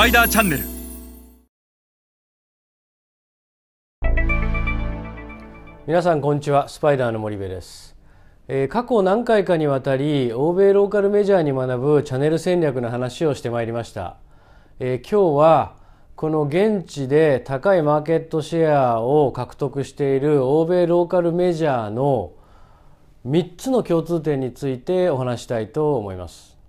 パイダーチャンネル。皆さんこんにちは。スパイダーの森部です、えー過去何回かにわたり欧米ローカルメジャーに学ぶチャンネル戦略の話をしてまいりました、えー今日はこの現地で高いマーケットシェアを獲得している欧米ローカルメジャーの3つの共通点についてお話したいと思います。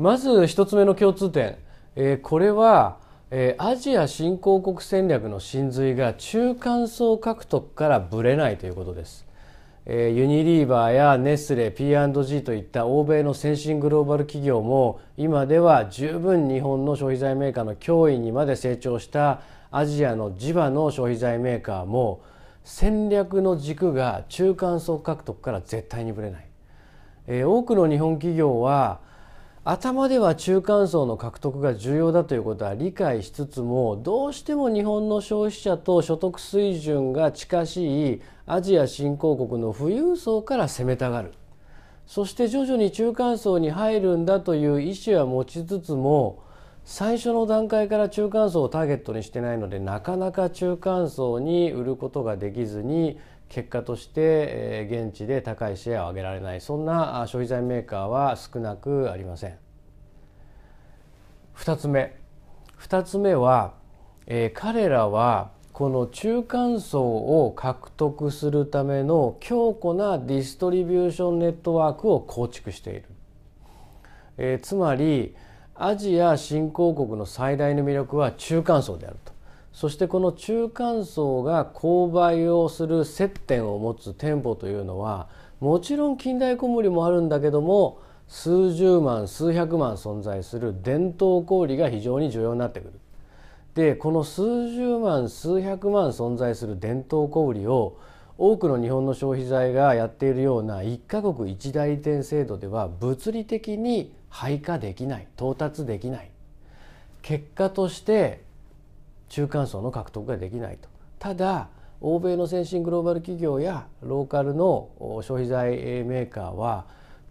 まず1つ目の共通点、えーこれは、えーアジア新興国戦略の真髄が中間層獲得からぶれないということです、えーユニリーバーやネスレ P&G といった欧米の先進グローバル企業も今では十分日本の消費財メーカーの脅威にまで成長したアジアの地場の消費財メーカーも戦略の軸が中間層獲得から絶対にぶれない、えー多くの日本企業は頭では中間層の獲得が重要だということは理解しつつもどうしても日本の消費者と所得水準が近しいアジア新興国の富裕層から攻めたがる。そして徐々に中間層に入るんだという意思は持ちつつも最初の段階から中間層をターゲットにしてないのでなかなか中間層に売ることができずに結果としてえー現地で高いシェアを上げられない。そんなあ消費財メーカーは少なくありません。2つ目。2つ目は、えー彼らはこの中間層を獲得するための強固なディストリビューションネットワークを構築している、えーつまりアジア新興国の最大の魅力は中間層であるとそしてこの中間層が購買をする接点を持つ店舗というのはもちろん近代小売もあるんだけども数十万数百万存在する伝統小売が非常に重要になってくる。でこの数十万数百万存在する伝統小売を多くの日本の消費財がやっているような一カ国一代理店制度では物理的に配下できない到達できない。結果として中間層の獲得ができないと。ただ欧米の先進グローバル企業やローカルの消費財メーカーは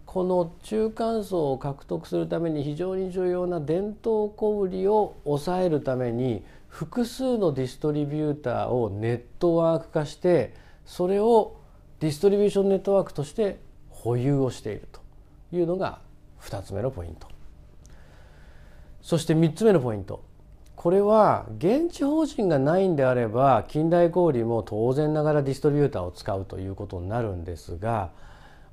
この中間層を獲得するために非常に重要な伝統小売を抑えるために複数のディストリビューターをネットワーク化してそれをディストリビューションネットワークとして保有をしているというのが2つ目のポイント。そして3つ目のポイント。これは現地法人がないんであれば近代小売も当然ながらディストリビューターを使うということになるんですが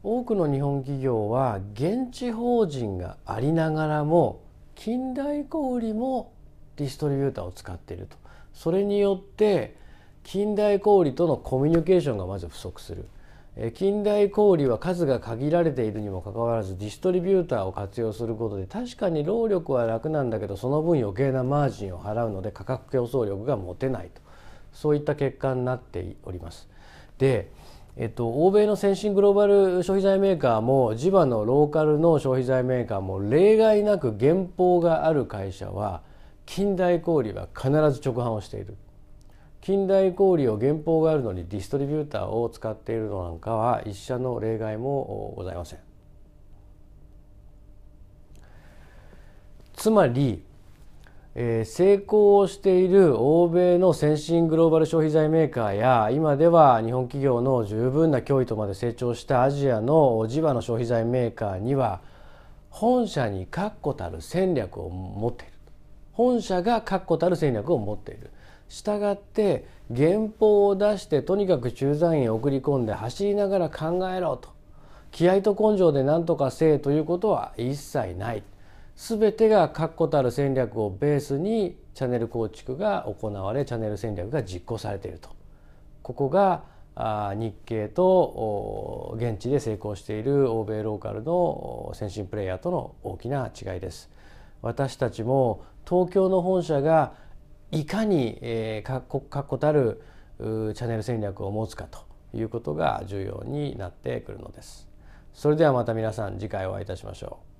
多くの日本企業は現地法人がありながらも近代小売もディストリビューターを使っていると。それによって近代小売とのコミュニケーションがまず不足する。近代小売は数が限られているにもかかわらずディストリビューターを活用することで確かに労力は楽なんだけどその分余計なマージンを払うので価格競争力が持てないと。そういった結果になっております。でえっと、欧米の先進グローバル消費財メーカーも地場のローカルの消費財メーカーも例外なく原稿がある会社は近代小売は必ず直販をしている。近代小売を原稿があるのにディストリビューターを使っているのなんかは一社の例外もございません。つまりえー成功をしている欧米の先進グローバル消費財メーカーや今では日本企業の十分な脅威とまで成長したアジアの地場の消費財メーカーには本社に確固たる戦略を持っている。本社が確固たる戦略を持っている。したがって原稿を出してとにかく駐在員を送り込んで走りながら考えろと。気合と根性で何とかせえということは一切ない。全てが確固たる戦略をベースにチャンネル構築が行われチャンネル戦略が実行されていると。ここが日系と現地で成功している欧米ローカルの先進プレイヤーとの大きな違いです。私たちも東京の本社がいかに、えー、確固たるチャンネル戦略を持つかということが重要になってくるのです。それではまた皆さん次回お会いいたしましょう。